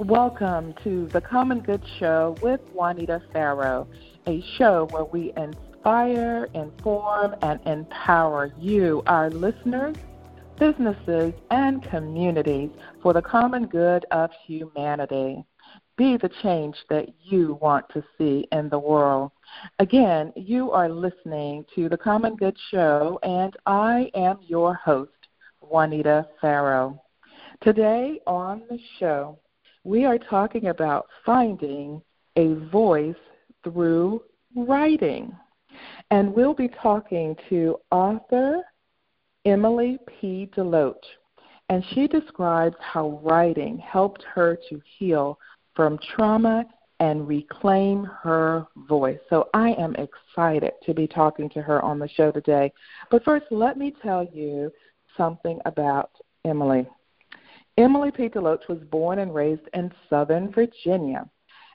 Welcome to the Common Good Show with Juanita Farrow, a show where we inspire, inform, and empower you, our listeners, businesses, and communities for the common good of humanity. Be the change that you want to see in the world. Again, you are listening to the Common Good Show, and I am your host, Juanita Farrow. Today on the show, we are talking about finding a voice through writing. And we'll be talking to author Emily P. DeLoach. And she describes how writing helped her to heal from trauma and reclaim her voice. So I am excited to be talking to her on the show today. But first, let me tell you something about Emily. Emily P. DeLoach was born and raised in Southern Virginia.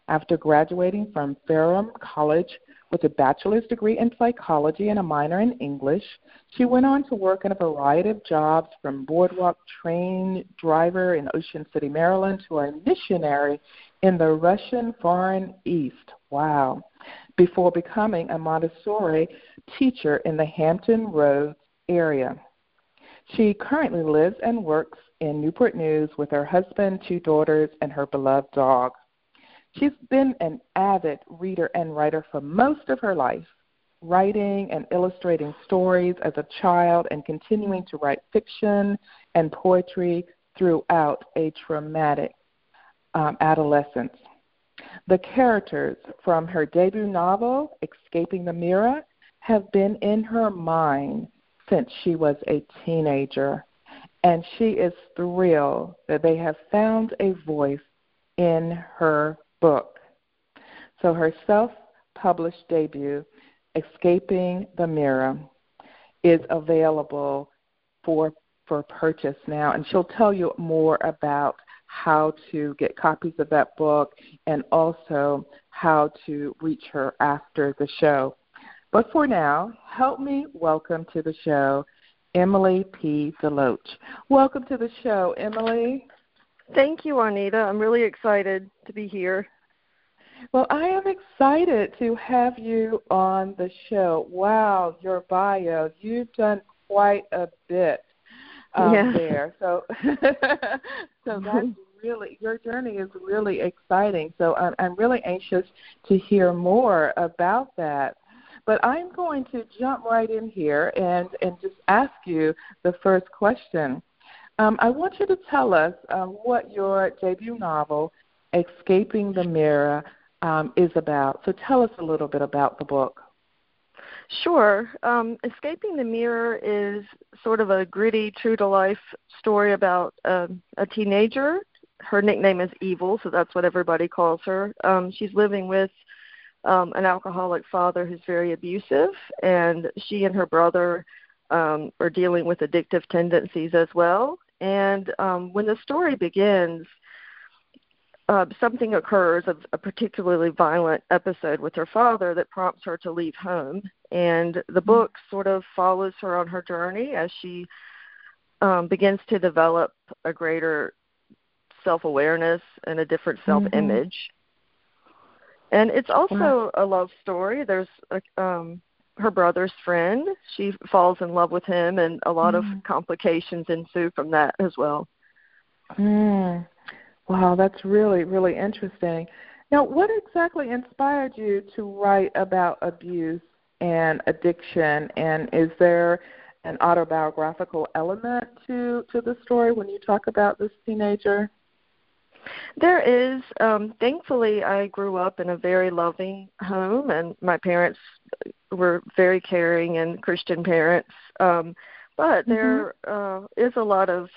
After graduating from Ferrum College with a bachelor's degree in psychology and a minor in English, she went on to work in a variety of jobs from boardwalk train driver in Ocean City, Maryland, to a missionary in the Russian Far East. Wow. Before becoming a Montessori teacher in the Hampton Roads area. She currently lives and works in Newport News with her husband, two daughters, and her beloved dog. She's been an avid reader and writer for most of her life, writing and illustrating stories as a child and continuing to write fiction and poetry throughout a traumatic um, adolescence. The characters from her debut novel, Escaping the Mirror, have been in her mind since she was a teenager and she is thrilled that they have found a voice in her book. So her self published debut, Escaping the Mirror, is available for for purchase now and she'll tell you more about how to get copies of that book and also how to reach her after the show. But for now, help me welcome to the show Emily P. DeLoach. Welcome to the show, Emily. Thank you, Juanita. I'm really excited to be here. Well, I am excited to have you on the show. Wow, your bio. You've done quite a bit um, yeah. there. So so that's really your journey is really exciting. So I'm, I'm really anxious to hear more about that. But I'm going to jump right in here and, and just ask you the first question. Um, I want you to tell us um, what your debut novel, Escaping the Mirror, um, is about. So tell us a little bit about the book. Sure. Um, Escaping the Mirror is sort of a gritty, true to life story about uh, a teenager. Her nickname is Evil, so that's what everybody calls her. She's living with um, an alcoholic father who's very abusive, and she and her brother um, are dealing with addictive tendencies as well. And um, when the story begins, uh, something occurs, a, a particularly violent episode with her father that prompts her to leave home. And the mm-hmm. book sort of follows her on her journey as she um, begins to develop a greater self awareness and a different self image. And it's also a love story. There's a, um her brother's friend. She falls in love with him and a lot mm. of complications ensue from that as well. Mm. Wow, that's really really interesting. Now, what exactly inspired you to write about abuse and addiction and is there an autobiographical element to to the story when you talk about this teenager? There is. Um, thankfully, I grew up in a very loving home, and my parents were very caring and Christian parents. Um, but mm-hmm. there uh, is a lot of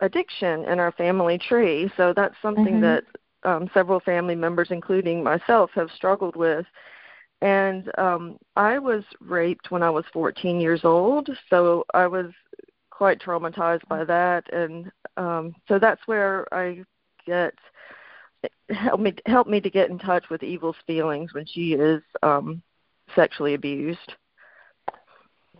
addiction in our family tree, so that's something mm-hmm. that um, several family members, including myself, have struggled with. And um, I was raped when I was 14 years old, so I was quite traumatized by that, and um, so that's where I get help me help me to get in touch with Evil's feelings when she is um sexually abused.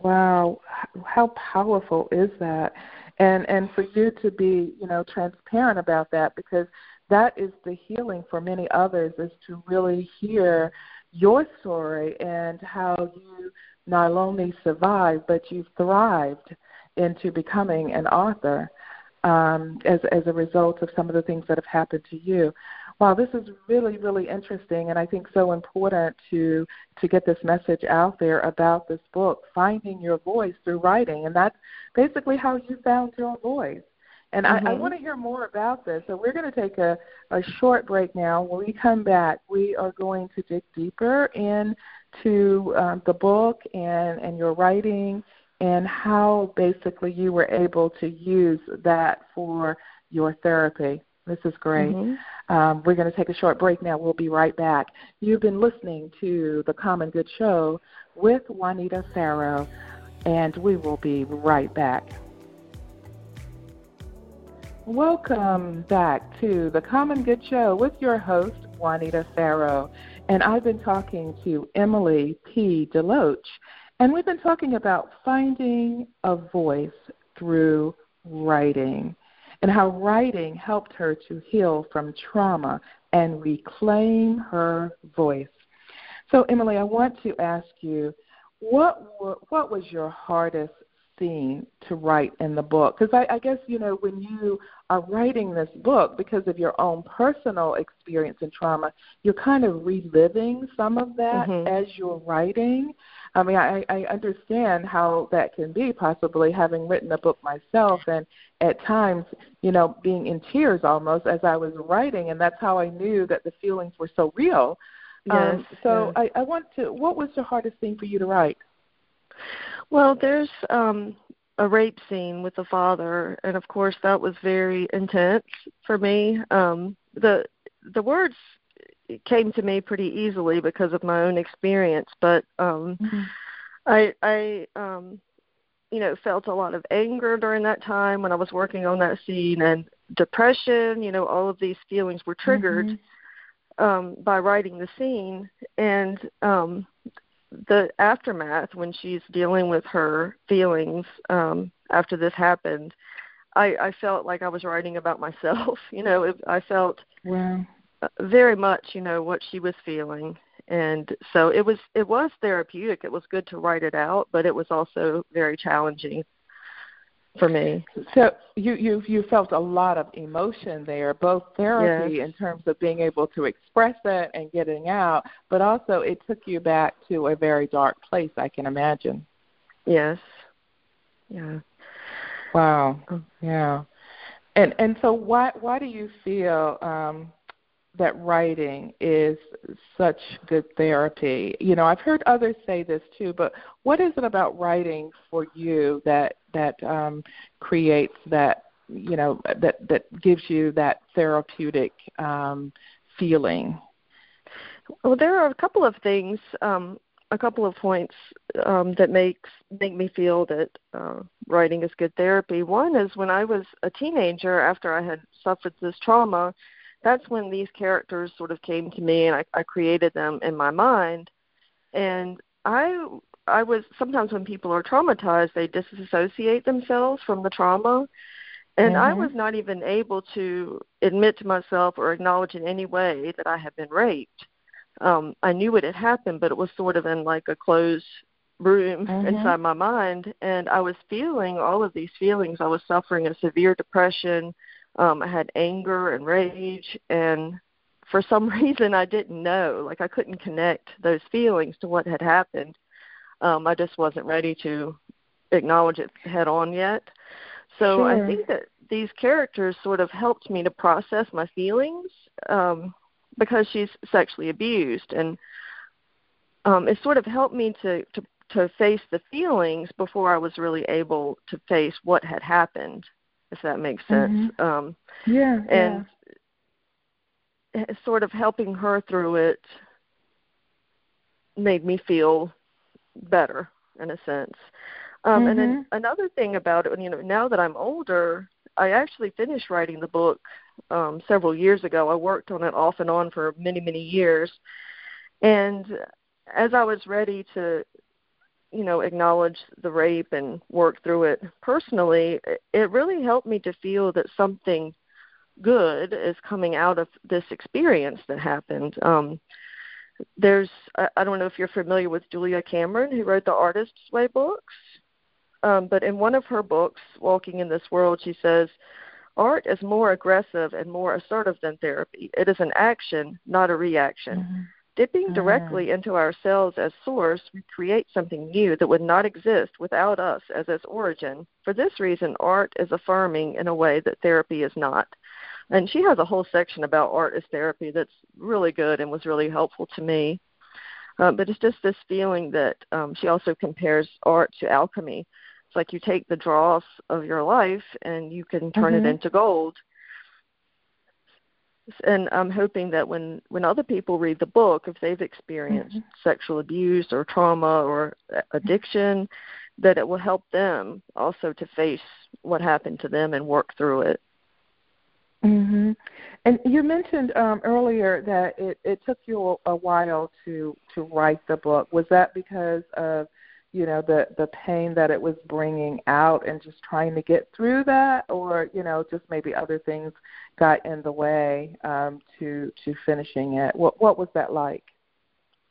Wow, how powerful is that? And and for you to be, you know, transparent about that because that is the healing for many others is to really hear your story and how you not only survived but you've thrived into becoming an author um, as as a result of some of the things that have happened to you. Wow, this is really really interesting, and I think so important to to get this message out there about this book, finding your voice through writing, and that's basically how you found your voice. And mm-hmm. I, I want to hear more about this. So we're going to take a, a short break now. When we come back, we are going to dig deeper into um, the book and, and your writing and how basically you were able to use that for your therapy. This is great. Mm-hmm. Um, we're going to take a short break now. We'll be right back. You've been listening to The Common Good Show with Juanita Farrow, and we will be right back. Welcome back to the Common Good Show with your host, Juanita Farrow. And I've been talking to Emily P. DeLoach, and we've been talking about finding a voice through writing and how writing helped her to heal from trauma and reclaim her voice. So, Emily, I want to ask you what, what was your hardest to write in the book? Because I, I guess, you know, when you are writing this book, because of your own personal experience and trauma, you're kind of reliving some of that mm-hmm. as you're writing. I mean, I, I understand how that can be, possibly having written a book myself, and at times, you know, being in tears almost as I was writing, and that's how I knew that the feelings were so real. Yes, um, so yes. I, I want to. What was the hardest thing for you to write? Well, there's um a rape scene with the father and of course that was very intense for me. Um the the words came to me pretty easily because of my own experience, but um mm-hmm. I I um you know felt a lot of anger during that time when I was working on that scene and depression, you know, all of these feelings were triggered mm-hmm. um by writing the scene and um the aftermath when she's dealing with her feelings um after this happened i i felt like i was writing about myself you know it, i felt wow. very much you know what she was feeling. And so it was it was therapeutic. It was good to write it out but it was also very challenging for me. So you you you felt a lot of emotion there, both therapy yes. in terms of being able to express it and getting out, but also it took you back to a very dark place. I can imagine. Yes. Yeah. Wow. Yeah. And and so why why do you feel um that writing is such good therapy. You know, I've heard others say this too, but what is it about writing for you that that um, creates that you know that that gives you that therapeutic um, feeling? Well, there are a couple of things, um, a couple of points um, that makes make me feel that uh, writing is good therapy. One is when I was a teenager, after I had suffered this trauma that's when these characters sort of came to me and I, I created them in my mind. And I I was sometimes when people are traumatized they disassociate themselves from the trauma. And mm-hmm. I was not even able to admit to myself or acknowledge in any way that I had been raped. Um, I knew it had happened, but it was sort of in like a closed room mm-hmm. inside my mind and I was feeling all of these feelings. I was suffering a severe depression, um i had anger and rage and for some reason i didn't know like i couldn't connect those feelings to what had happened um i just wasn't ready to acknowledge it head on yet so sure. i think that these characters sort of helped me to process my feelings um because she's sexually abused and um it sort of helped me to to to face the feelings before I was really able to face what had happened if that makes sense. Mm-hmm. Um, yeah, and yeah. sort of helping her through it made me feel better in a sense. Um, mm-hmm. And then mm-hmm. another thing about it, you know, now that I'm older, I actually finished writing the book um, several years ago. I worked on it off and on for many, many years. And as I was ready to you know acknowledge the rape and work through it personally it really helped me to feel that something good is coming out of this experience that happened. Um, there's I, I don't know if you're familiar with Julia Cameron, who wrote the Artist's Way books, um, but in one of her books, Walking in This World, she says. Art is more aggressive and more assertive than therapy. It is an action, not a reaction. Mm-hmm. Dipping mm. directly into ourselves as source, we create something new that would not exist without us as its origin. For this reason, art is affirming in a way that therapy is not. And she has a whole section about art as therapy that's really good and was really helpful to me. Uh, but it's just this feeling that um, she also compares art to alchemy. It's like you take the dross of your life and you can turn mm-hmm. it into gold and I'm hoping that when when other people read the book, if they've experienced mm-hmm. sexual abuse or trauma or addiction, that it will help them also to face what happened to them and work through it. Hmm And you mentioned um, earlier that it, it took you a while to to write the book. Was that because of you know the the pain that it was bringing out and just trying to get through that? Or you know just maybe other things got in the way um to to finishing it? What what was that like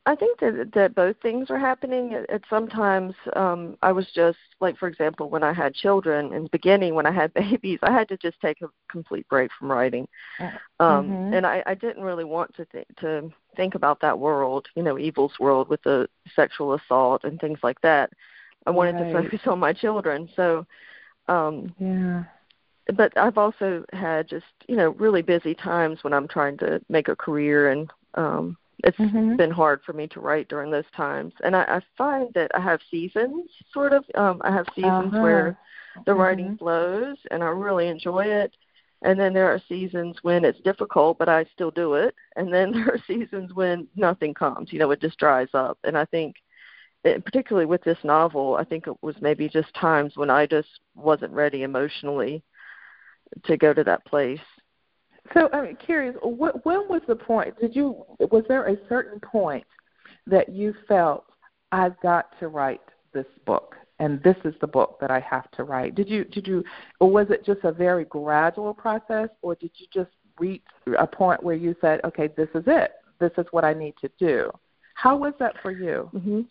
I think that that both things are happening. At, sometimes um I was just like for example when I had children in the beginning when I had babies I had to just take a complete break from writing. Uh, um mm-hmm. and I I didn't really want to think to think about that world, you know, evil's world with the sexual assault and things like that. I wanted right. to focus on my children. So um yeah but I've also had just, you know, really busy times when I'm trying to make a career and um it's mm-hmm. been hard for me to write during those times and i, I find that i have seasons sort of um i have seasons uh-huh. where the mm-hmm. writing flows and i really enjoy it and then there are seasons when it's difficult but i still do it and then there are seasons when nothing comes you know it just dries up and i think it, particularly with this novel i think it was maybe just times when i just wasn't ready emotionally to go to that place so I'm curious, what, when was the point? Did you was there a certain point that you felt I've got to write this book, and this is the book that I have to write? Did you did you, or was it just a very gradual process, or did you just reach a point where you said, okay, this is it, this is what I need to do? How was that for you? Mm-hmm.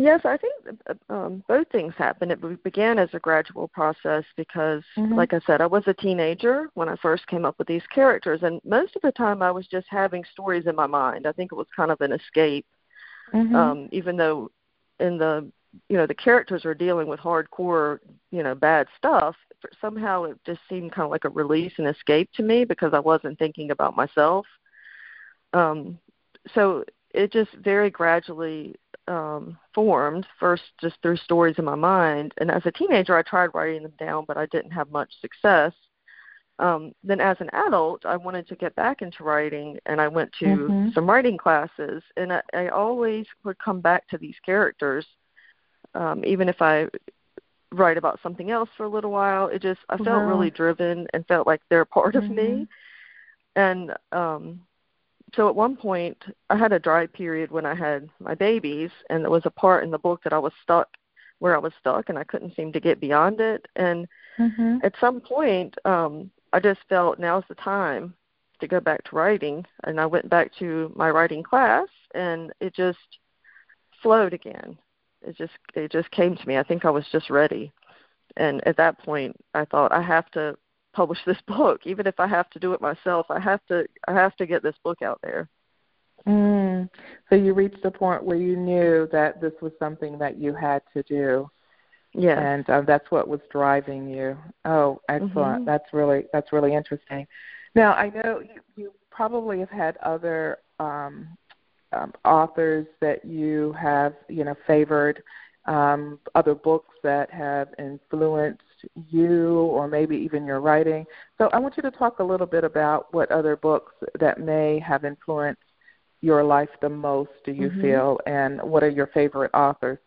Yes, I think uh, um, both things happened. It began as a gradual process because, mm-hmm. like I said, I was a teenager when I first came up with these characters, and most of the time I was just having stories in my mind. I think it was kind of an escape, mm-hmm. um, even though in the you know the characters were dealing with hardcore you know bad stuff. Somehow it just seemed kind of like a release and escape to me because I wasn't thinking about myself. Um, so it just very gradually um, formed first just through stories in my mind. And as a teenager, I tried writing them down, but I didn't have much success. Um, then as an adult, I wanted to get back into writing, and I went to mm-hmm. some writing classes. And I, I always would come back to these characters, um, even if I write about something else for a little while. It just I felt wow. really driven and felt like they're part mm-hmm. of me. Mm-hmm. And um so at one point I had a dry period when I had my babies and there was a part in the book that I was stuck where I was stuck and I couldn't seem to get beyond it and mm-hmm. at some point um I just felt now's the time to go back to writing and I went back to my writing class and it just flowed again. It just it just came to me. I think I was just ready. And at that point I thought I have to publish this book. Even if i have to do it myself i have to i have to get this book out there. Mm. so you reached a point where you knew that this was something that you had to do. Yeah and uh, that's what was driving you. Oh excellent. Mm-hmm. that's really that's really interesting. Now i know you, you probably have had other um, um, authors that you have you know favored um, other books that have influenced you or maybe even your writing. So I want you to talk a little bit about what other books that may have influenced your life the most, do you mm-hmm. feel, and what are your favorite authors?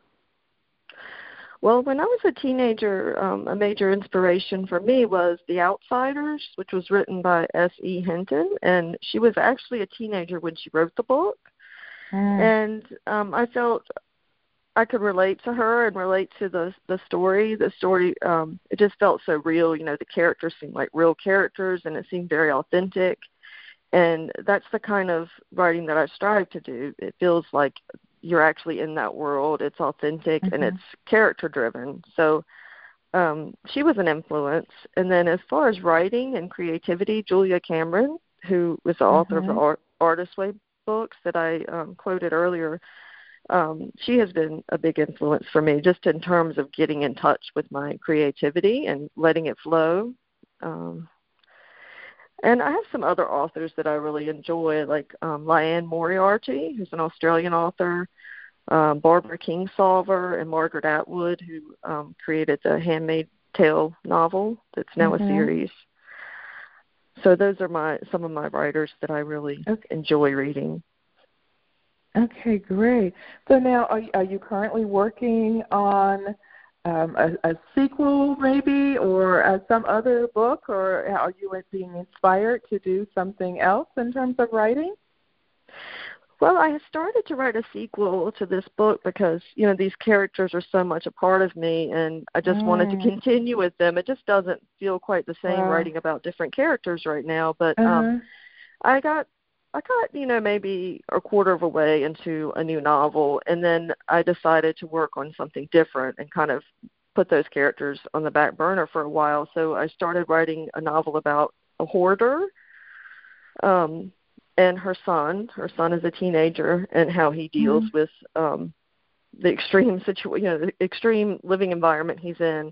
Well, when I was a teenager, um, a major inspiration for me was The Outsiders, which was written by S.E. Hinton, and she was actually a teenager when she wrote the book. Mm. And um, I felt I could relate to her and relate to the the story. The story um it just felt so real, you know, the characters seemed like real characters and it seemed very authentic. And that's the kind of writing that I strive to do. It feels like you're actually in that world. It's authentic mm-hmm. and it's character driven. So um she was an influence. And then as far as writing and creativity, Julia Cameron, who was the author mm-hmm. of the Art, Artist Way books that I um quoted earlier, um, she has been a big influence for me just in terms of getting in touch with my creativity and letting it flow. Um, and I have some other authors that I really enjoy, like um, Liane Moriarty, who's an Australian author, um, Barbara Kingsolver, and Margaret Atwood, who um, created the Handmaid's Tale novel that's now mm-hmm. a series. So those are my some of my writers that I really okay. enjoy reading. Okay, great. So now, are are you currently working on um, a, a sequel, maybe, or uh, some other book, or are you being inspired to do something else in terms of writing? Well, I started to write a sequel to this book because you know these characters are so much a part of me, and I just mm. wanted to mm. continue with them. It just doesn't feel quite the same wow. writing about different characters right now, but um, uh-huh. um, I got I got, you know, maybe a quarter of a way into a new novel, and then I decided to work on something different and kind of put those characters on the back burner for a while. So I started writing a novel about a hoarder um, and her son. Her son is a teenager, and how he deals mm-hmm. with um, the extreme situation, you know, the extreme living environment he's in.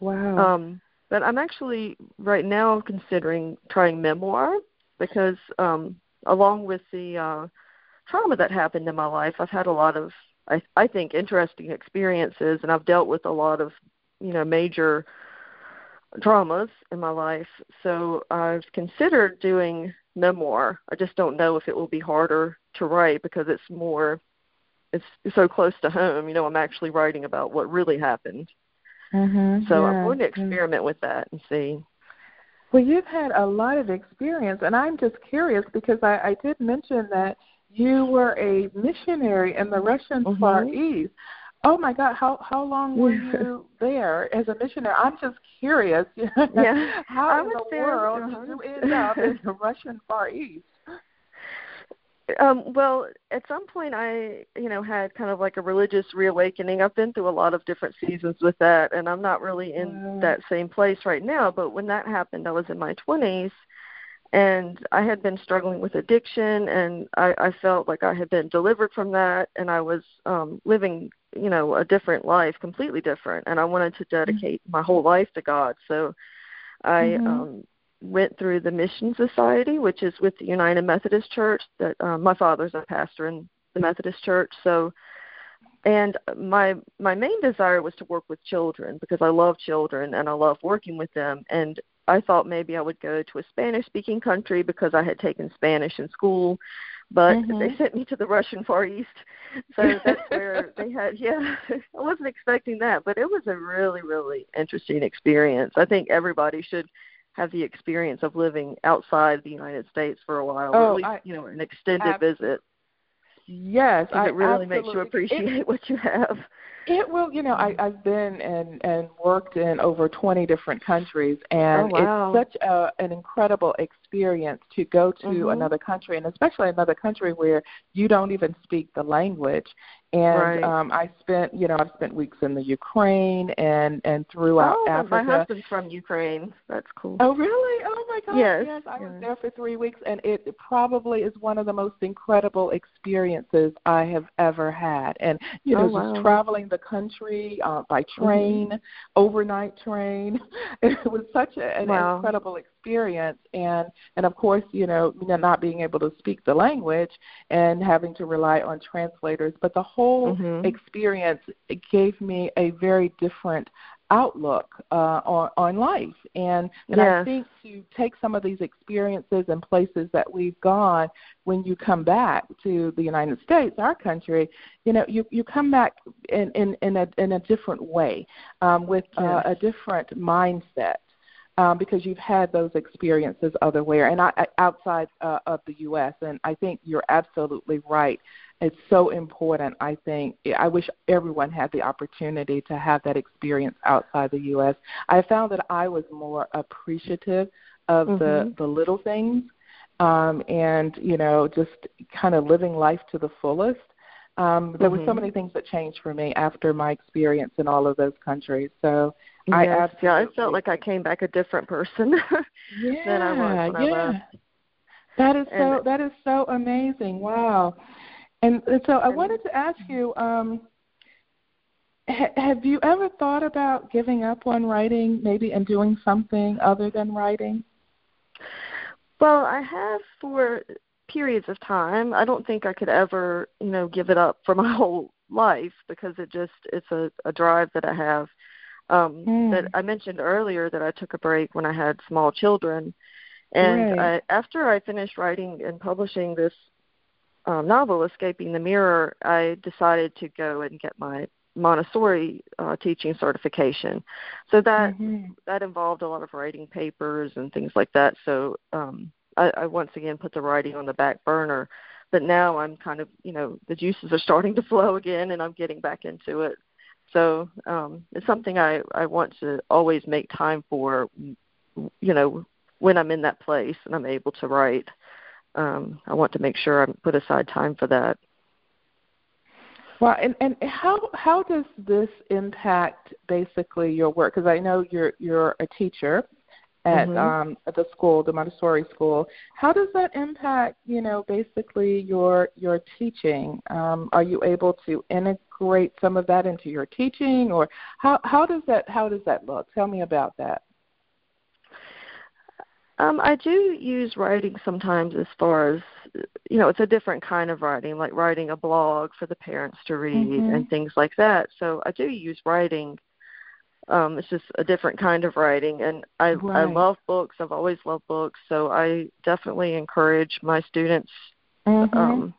Wow. Um, but I'm actually right now considering trying memoir because um along with the uh, trauma that happened in my life, I've had a lot of, I, I think, interesting experiences, and I've dealt with a lot of, you know, major traumas in my life. So I've considered doing memoir. I just don't know if it will be harder to write because it's more, it's so close to home. You know, I'm actually writing about what really happened. Mm-hmm, so yeah. I'm going to experiment with that and see. Well, you've had a lot of experience, and I'm just curious because I, I did mention that you were a missionary in the Russian mm-hmm. Far East. Oh my God, how how long were you there as a missionary? I'm just curious. Yeah. how in the world did you end up in the Russian Far East? Um, well, at some point I, you know, had kind of like a religious reawakening. I've been through a lot of different seasons with that and I'm not really in mm. that same place right now, but when that happened I was in my 20s and I had been struggling with addiction and I I felt like I had been delivered from that and I was um living, you know, a different life, completely different and I wanted to mm. dedicate mm. my whole life to God. So I mm-hmm. um went through the Mission Society, which is with the United Methodist Church. That um, my father's a pastor in the Methodist Church, so and my my main desire was to work with children because I love children and I love working with them. And I thought maybe I would go to a Spanish speaking country because I had taken Spanish in school, but mm-hmm. they sent me to the Russian Far East. So that's where they had yeah, I wasn't expecting that, but it was a really really interesting experience. I think everybody should have the experience of living outside the United States for a while, oh, or at least I, you know an extended ab- visit. Yes, I, it really makes you appreciate it, what you have. It will, you know, I, I've been and and worked in over 20 different countries, and oh, wow. it's such a, an incredible experience to go to mm-hmm. another country, and especially another country where you don't even speak the language, and right. um I spent you know I've spent weeks in the Ukraine and and throughout oh, Africa. My husband's from Ukraine. That's cool. Oh really? Oh my God! Yes, yes. I was there for three weeks, and it probably is one of the most incredible experiences I have ever had. And you know, oh, wow. just traveling the country uh, by mm-hmm. train, mm-hmm. overnight train, it was such a, an wow. incredible experience. And and of course, you know, not being able to speak the language and having to rely on translators, but the whole whole mm-hmm. experience gave me a very different outlook uh, on, on life. And, and yes. I think to take some of these experiences and places that we've gone, when you come back to the United States, our country, you know, you, you come back in, in, in, a, in a different way um, with uh, a different mindset. Um, because you've had those experiences otherwhere and I, outside uh, of the U.S. And I think you're absolutely right it's so important. I think I wish everyone had the opportunity to have that experience outside the U.S. I found that I was more appreciative of mm-hmm. the the little things, um, and you know, just kind of living life to the fullest. Um, there mm-hmm. were so mm-hmm. many things that changed for me after my experience in all of those countries. So yes, I absolutely, yeah, I felt like I came back a different person yeah, than I was when yeah. I left. That is and, so that is so amazing. Wow. And, so I wanted to ask you, um, ha- have you ever thought about giving up on writing, maybe, and doing something other than writing? Well, I have for periods of time. I don't think I could ever, you know, give it up for my whole life because it just it's a, a drive that I have. Um mm. that I mentioned earlier that I took a break when I had small children. And right. I, after I finished writing and publishing this um, novel, Escaping the Mirror, I decided to go and get my Montessori uh, teaching certification. So that mm-hmm. that involved a lot of writing papers and things like that. So um, I, I once again put the writing on the back burner. But now I'm kind of you know the juices are starting to flow again, and I'm getting back into it. So um, it's something I I want to always make time for. You know when I'm in that place and I'm able to write um, I want to make sure I put aside time for that. Well, and and how how does this impact basically your work? Because I know you're you're a teacher at mm-hmm. um, at the school, the Montessori school. How does that impact you know basically your your teaching? Um, are you able to integrate some of that into your teaching, or how how does that how does that look? Tell me about that. Um, I do use writing sometimes as far as you know, it's a different kind of writing, like writing a blog for the parents to read mm-hmm. and things like that. So I do use writing. Um, it's just a different kind of writing, and I right. I love books. I've always loved books, so I definitely encourage my students. Mm-hmm. Um,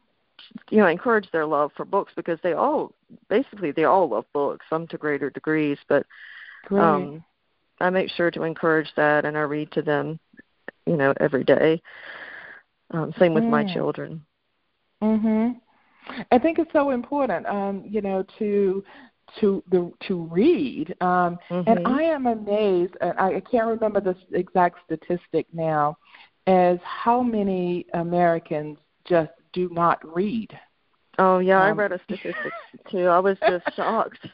you know, encourage their love for books because they all basically they all love books, some to greater degrees, but um, I make sure to encourage that, and I read to them you know every day. Um, same with mm. my children. Mhm. I think it's so important, um, you know, to to the to read. Um, mm-hmm. And I am amazed. And I, I can't remember the exact statistic now, as how many Americans just do not read. Oh yeah, um, I read a statistic too. I was just shocked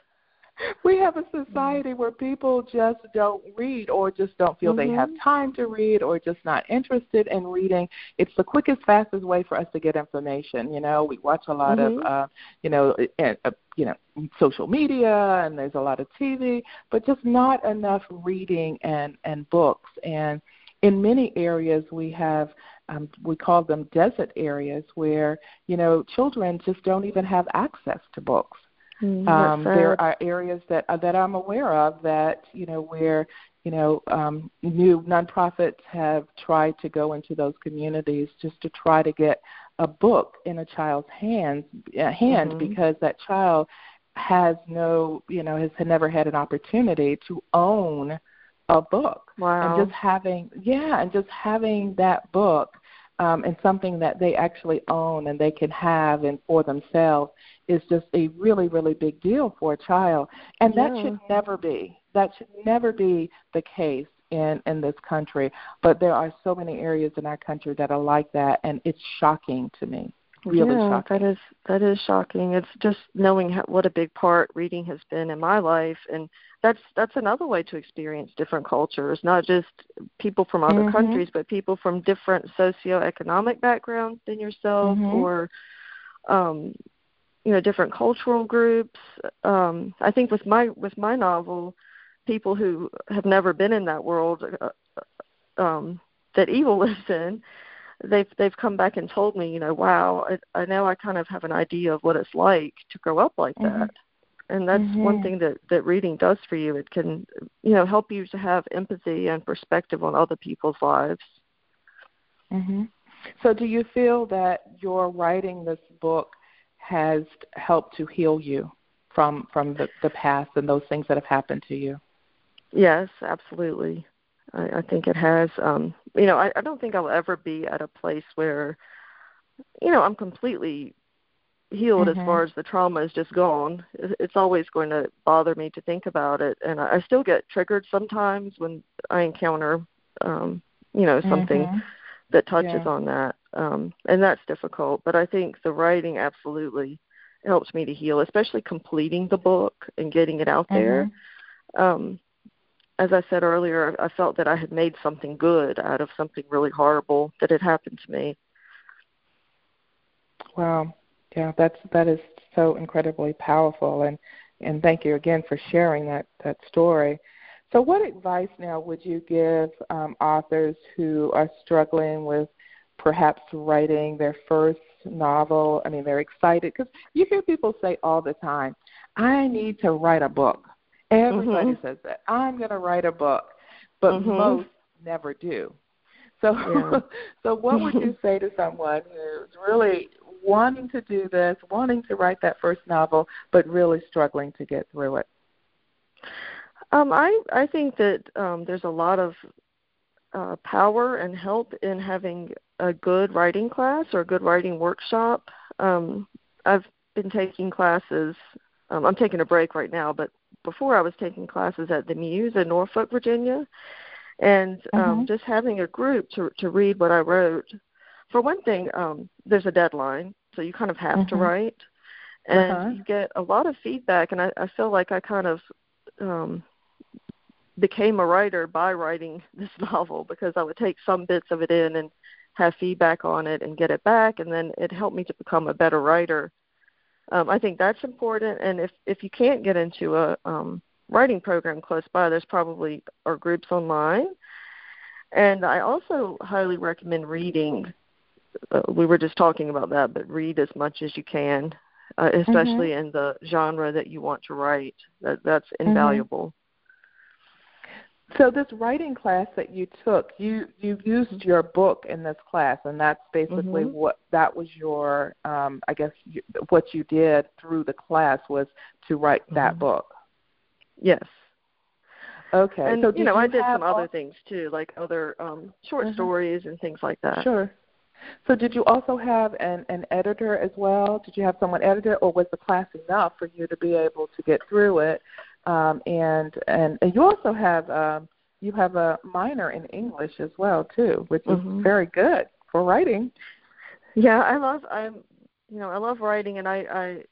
we have a society where people just don't read or just don't feel mm-hmm. they have time to read or just not interested in reading. It's the quickest, fastest way for us to get information. You know, we watch a lot mm-hmm. of, uh, you know, and, uh, you know, social media and there's a lot of TV, but just not enough reading and and books. And in many areas, we have um, we call them desert areas where you know children just don't even have access to books Mm, um, there are areas that uh, that I'm aware of that you know where you know um, new nonprofits have tried to go into those communities just to try to get a book in a child's hands uh, hand mm-hmm. because that child has no you know has never had an opportunity to own a book wow. and just having yeah and just having that book um, and something that they actually own and they can have and for themselves is just a really really big deal for a child. And yeah. that should never be. That should never be the case in in this country. But there are so many areas in our country that are like that and it's shocking to me really yeah, shocking that is that is shocking it's just knowing how, what a big part reading has been in my life and that's that's another way to experience different cultures not just people from other mm-hmm. countries but people from different socioeconomic backgrounds than yourself mm-hmm. or um you know different cultural groups um i think with my with my novel people who have never been in that world uh, uh um that evil lives in they've they've come back and told me you know wow i i now i kind of have an idea of what it's like to grow up like mm-hmm. that. And that's mm-hmm. one thing that that reading does for you. It can you know help you to have empathy and perspective on other people's lives. Mhm so do you feel that your writing this book has helped to heal you from from the, the past and those things that have happened to you? Yes absolutely i, I think it has um you know I, I don't think i'll ever be at a place where you know i'm completely healed mm-hmm. as far as the trauma is just gone. It's always going to bother me to think about it, and I I still get triggered sometimes when I encounter, um, you know, something mm-hmm. that touches yeah. on that, um, and that's difficult. But I think the writing absolutely helps me to heal, especially completing the book and getting it out there. Mm-hmm. Um, as I said earlier, I felt that I had made something good out of something really horrible that had happened to me. Wow. Yeah, that's that is so incredibly powerful and and thank you again for sharing that that story. So what advice now would you give um, authors who are struggling with perhaps writing their first novel? I mean, they're excited because you hear people say all the time, "I need to write a book." Everybody mm-hmm. says that. I'm going to write a book, but mm-hmm. most never do. So, yeah. so what would you say to someone who's really wanting to do this, wanting to write that first novel, but really struggling to get through it? Um, I I think that um, there's a lot of uh, power and help in having a good writing class or a good writing workshop. Um, I've been taking classes. Um, I'm taking a break right now, but before I was taking classes at the Muse in Norfolk, Virginia, and um, mm-hmm. just having a group to to read what I wrote. For one thing, um, there's a deadline, so you kind of have mm-hmm. to write, and uh-huh. you get a lot of feedback. And I, I feel like I kind of um, became a writer by writing this novel because I would take some bits of it in and have feedback on it and get it back, and then it helped me to become a better writer um, I think that's important. And if if you can't get into a um, writing program close by, there's probably are groups online. And I also highly recommend reading. Uh, we were just talking about that, but read as much as you can, uh, especially mm-hmm. in the genre that you want to write. That that's Mm-hmm. So this writing class that you took, you you used your book in this class, and that's basically mm-hmm. what that was your, um, I guess, you, what you did through the class was to write that mm-hmm. book. Yes. Okay. And so you know, you I did some all... other things too, like other um, short mm-hmm. stories and things like that. Sure. So did you also have an, an editor as well? Did you have someone edit it, or was the class enough for you to be able to get through it um, and, and and you also have um, you have a minor in English as well too, which is mm-hmm. very good for writing. Yeah, I love I'm you know I love writing and I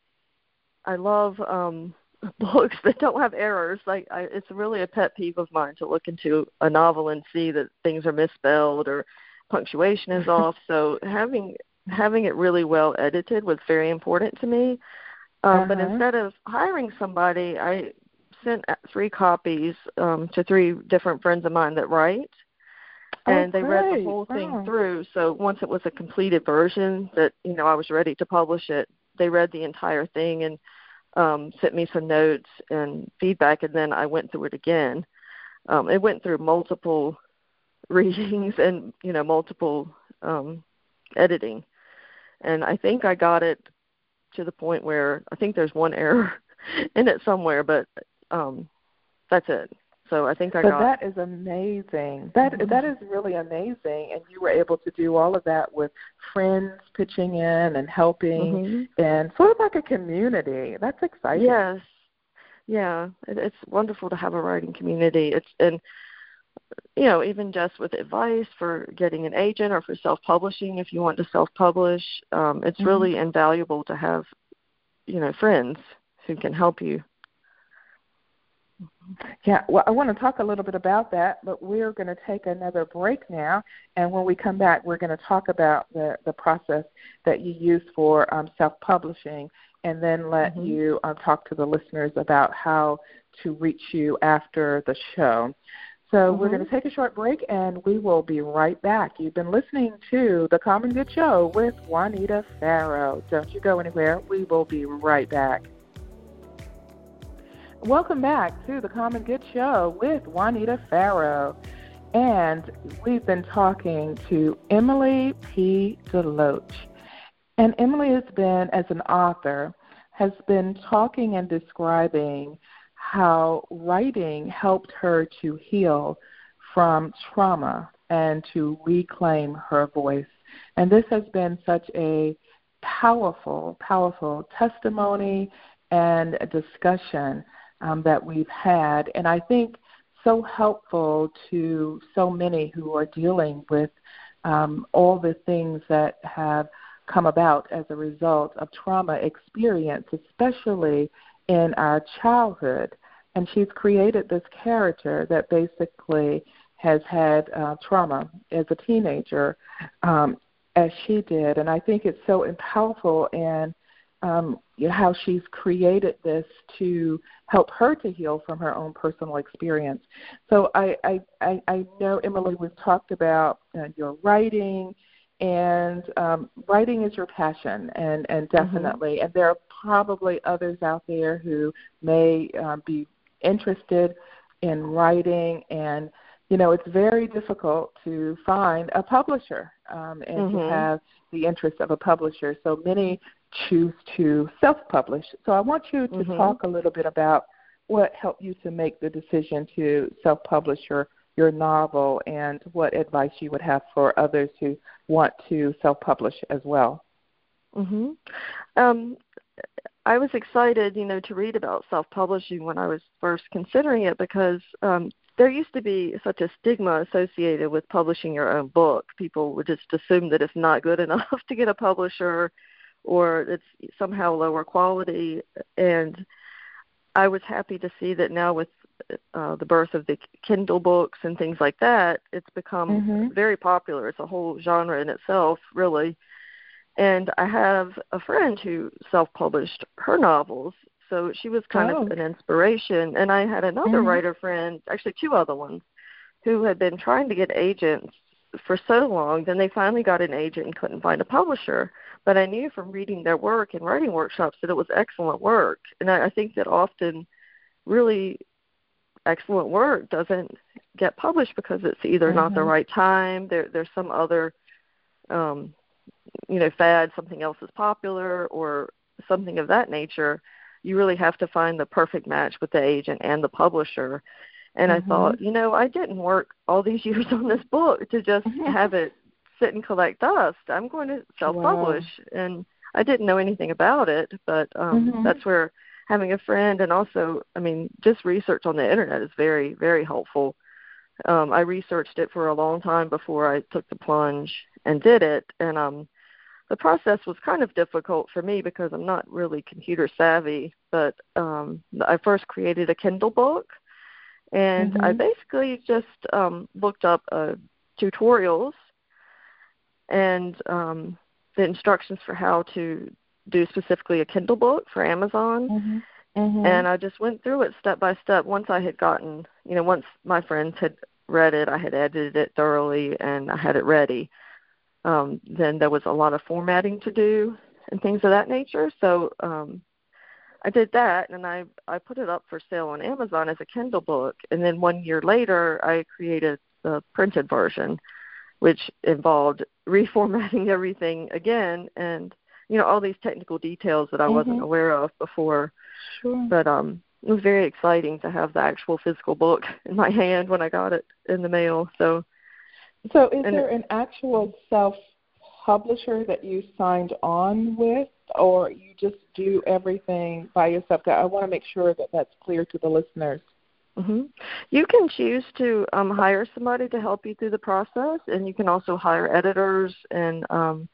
I I love um books that don't have errors. Like I, it's really a pet peeve of mine to look into a novel and see that things are misspelled or punctuation is off. So having having it really well edited was very important to me. Um, uh-huh. But instead of hiring somebody, I sent three copies um, to three different friends of mine that write, oh, and they read the whole thing wow. through. So once it was a completed version that you know I was ready to publish it, they read the entire thing and um, sent me some notes and feedback, and then I went through it again. Um, it went through multiple readings and you know multiple um, editing, and I think I got it to the point where I think there's one error in it somewhere, but um, that's it. So I think I but got. that is amazing. That mm-hmm. that is really amazing, and you were able to do all of that with friends pitching in and helping, mm-hmm. and sort of like a community. That's exciting. Yes, yeah, it, it's wonderful to have a writing community. It's and you know even just with advice for getting an agent or for self-publishing if you want to self-publish, um, it's mm-hmm. really invaluable to have you know friends who can help you Yeah, well, I want to talk a little bit about that, but we're going to take another break now, and when we come back, we're going to talk about the the process that you use for um, self-publishing, and then let mm-hmm. you um, talk to the listeners about how to reach you after the show. So mm-hmm. we're going to take a short break, and we will be right back. You've been listening to the Common Good Show with Juanita Farrow. Don't you go anywhere. We will be right back. Welcome back to the Common Good Show with Juanita Farrow. And we've been talking to Emily P. DeLoach. And Emily has been, as an author, has been talking and describing how writing helped her to heal from trauma and to reclaim her voice. And this has been such a powerful, powerful testimony and discussion um, that we've had, and I think so helpful to so many who are dealing with um, all the things that have come about as a result of trauma experience, especially in our childhood. And she's created this character that basically has had uh, trauma as a teenager, um, as she did. And I think it's so powerful and um, you know, how she's created this to help her to heal from her own personal experience. So I, I, I, I know, Emily, we've talked about uh, your writing, and um, writing is your passion, and, and mm-hmm. definitely. Mm-hmm. And there are probably others out there who may um, be interested in writing and you know it's very difficult to find a publisher um, and mm-hmm. to have the interest of a publisher so many choose to self-publish. So I want you to mm-hmm. talk a little bit about what helped you to make the decision to self-publish your your novel and what advice you would have for others who want to self-publish as well. Mm-hmm. Um I was excited, you know, to read about self-publishing when I was first considering it because um there used to be such a stigma associated with publishing your own book. People would just assume that it's not good enough to get a publisher or it's somehow lower quality. And I was happy to see that now with uh, the birth of the Kindle books and things like that, it's become mm-hmm. very popular. It's a whole genre in itself, really. And I have a friend who self-published her novels, so she was kind oh. of an inspiration. And I had another mm-hmm. writer friend, actually two other ones, who had been trying to get agents for so long. Then they finally got an agent and couldn't find a publisher. But I knew from reading their work and writing workshops that it was excellent work. And I, I think that often, really excellent work doesn't get published because it's either mm-hmm. not the mm-hmm. right time. There, there's some other, um, you know, fad. Something else is popular, or something of that nature you really have to find the perfect match with the agent and the publisher. And mm-hmm. I thought, you know, I didn't work all these years on this book to just have it sit and collect dust. I'm going to self-publish, wow. and I didn't know anything about it, but um, mm-hmm. that's where having a friend and also, I mean, just research on the internet is very, very helpful. Um, I researched it for a long time before I took the plunge and did it, and um, the process was kind of difficult for me because I'm not really computer savvy. But um, I first created a Kindle book, and mm-hmm. I basically just um, looked up uh, tutorials and um, the instructions for how to do specifically a Kindle book for Amazon. Mm-hmm. Mm-hmm. And I just went through it step by step. Once I had gotten, you know, once my friends had read it, I had edited it thoroughly, and I had it ready um, then there was a lot of formatting to do and things of that nature. So um, I did that, and I I put it up for sale on Amazon as a Kindle book. And then one year later, I created the printed version, which involved reformatting everything again, and you know all these technical details that I mm-hmm. wasn't aware of before. Sure. But um, it was very exciting to have the actual physical book in my hand when I got it in the mail. So so, is there an actual self publisher that you signed on with, or you just do everything by yourself? I want to make sure that that's clear to the listeners. Mm-hmm. You can choose to um, hire somebody to help you through the process, and you can also hire editors and um,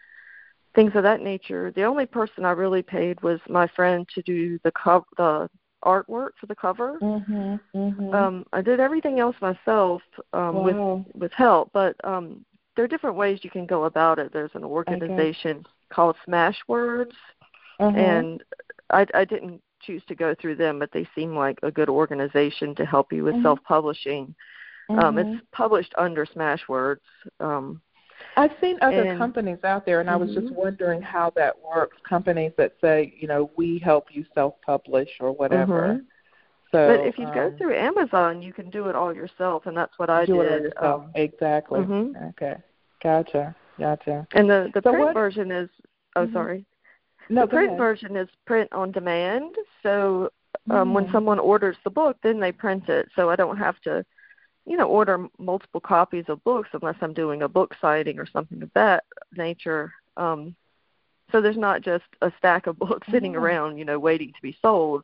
things of that nature. The only person I really paid was my friend to do the co- the artwork for the cover. Mm-hmm, mm-hmm. Um, I did everything else myself um, wow. with with help, but um, there are different ways you can go about it. There's an organization okay. called Smashwords, mm-hmm. and I, I didn't choose to go through them, but they seem like a good organization to help you with mm-hmm. self-publishing. Um, it's mm-hmm. published under Smashwords. Um, I've seen other and, companies out there, and mm-hmm. I was just mm-hmm. wondering how that works. Companies that say, you know, we help you self-publish or whatever. Mm-hmm. So, but if you um, go through Amazon, you can do it all yourself, and that's what I do did. It um, exactly. Mm-hmm. Okay. Gotcha. Gotcha. And the the so print what, version is. Oh, mm-hmm. sorry. No, the print version is print on demand. So um, when mm-hmm. someone orders the book, then they print it. So I don't have to you know, order multiple copies of books unless I'm doing a book signing or something of that nature. Um, So there's not just a stack of books sitting Mm-hmm. around, you know, waiting to be sold.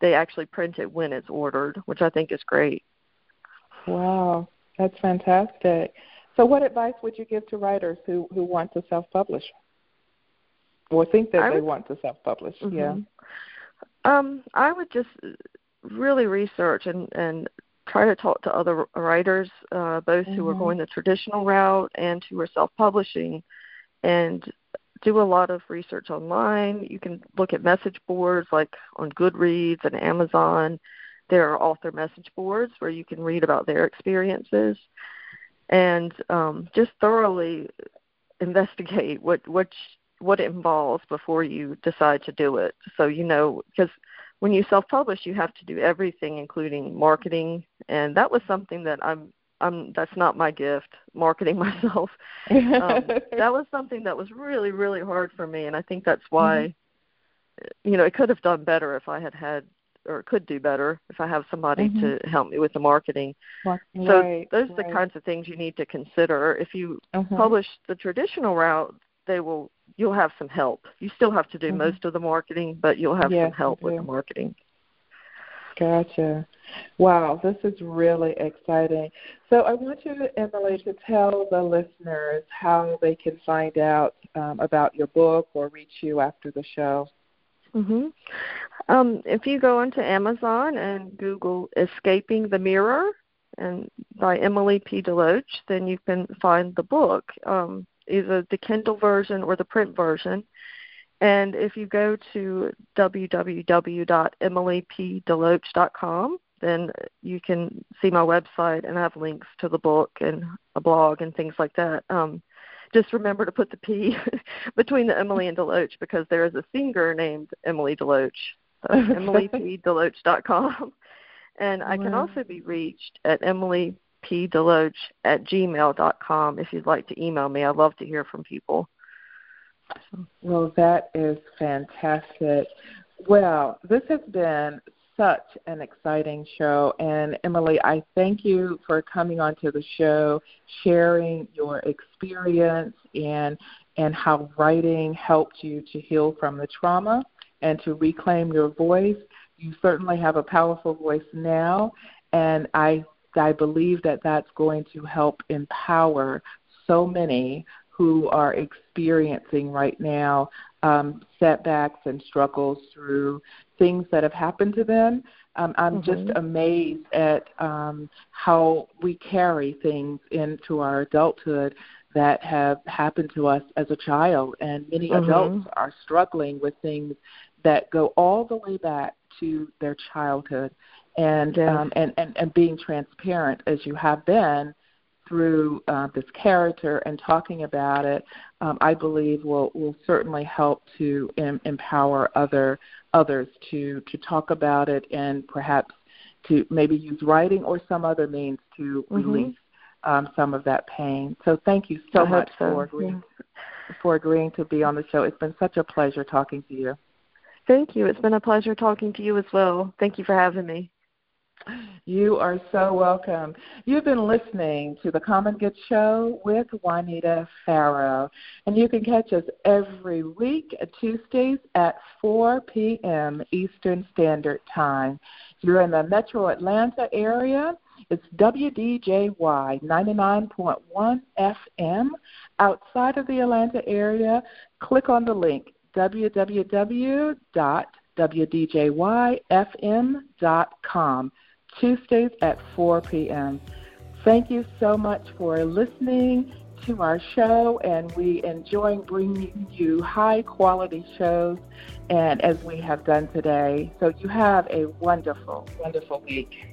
They actually print it when it's ordered, which I think is great. Wow, that's fantastic. So, what advice would you give to writers who who want to self-publish or think that I they want to self-publish? Yeah. Mhm. Um, I would just really research and and try to talk to other writers, uh, both who are Mhm. going the traditional route and who are self-publishing, and do a lot of research online. You can look at message boards like on Goodreads and Amazon. There are author message boards where you can read about their experiences, and um, just thoroughly investigate what what what it involves before you decide to do it. So you know, because when you self-publish, you have to do everything, including marketing, and that was something that I'm. I'm, that's not my gift, marketing myself. Um, that was something that was really, really hard for me, and I think that's why, you know, it could have done better if I had had, or could do better if I have somebody Mhm. to help me with the marketing. right, So those are the kinds of things you need to consider. If you Mhm. publish the traditional route, they will you'll have some help. You still have to do Mhm. most of the marketing, but you'll have Yes, some help with the marketing. Gotcha. Wow, this is really exciting. So I want you, Emily, to tell the listeners how they can find out um, about your book or reach you after the show. hmm Um, if you go onto Amazon and Google "Escaping the Mirror" and by Emily P. Deloach, then you can find the book, um, either the Kindle version or the print version. And if you go to www.emilypdeloach.com, then you can see my website and I have links to the book and a blog and things like that. Um, just remember to put the P between the Emily and Deloach because there is a singer named Emily Deloach. So EmilyPDeloach.com. And I can also be reached at EmilyPDeloach at gmail.com if you'd like to email me. I'd love to hear from people. Well, that is fantastic. Well, this has been such an exciting show. And Emily, I thank you for coming onto the show, sharing your experience and and how writing helped you to heal from the trauma and to reclaim your voice. You certainly have a powerful voice now, and I I believe that that's going to help empower so many who are experiencing right now um, setbacks and struggles through things that have happened to them. Um, I'm just Mhm. amazed at um, how we carry things into our adulthood that have happened to us as a child, and many Mhm. adults are struggling with things that go all the way back to their childhood, and um, and, and and being transparent as you have been through uh, this character and talking about it, um, I believe will will certainly help to em- empower other others to to talk about it and perhaps to maybe use writing or some other means to Mhm. release um, some of that pain. So thank you so I much so, for agreeing for agreeing to be on the show. It's been such a pleasure talking to you. Thank you. It's been a pleasure talking to you as well. Thank you for having me. You are so welcome. You've been listening to the Common Good Show with Juanita Farrow, and you can catch us every week at Tuesdays at 4 p.m. Eastern Standard Time. If you're in the Metro Atlanta area, it's WDJY 99.1 FM. Outside of the Atlanta area, click on the link www.wdjyfm.com. Tuesdays at 4 p.m. Thank you so much for listening to our show, and we enjoy bringing you high quality shows, and as we have done today. So you have a wonderful, wonderful week.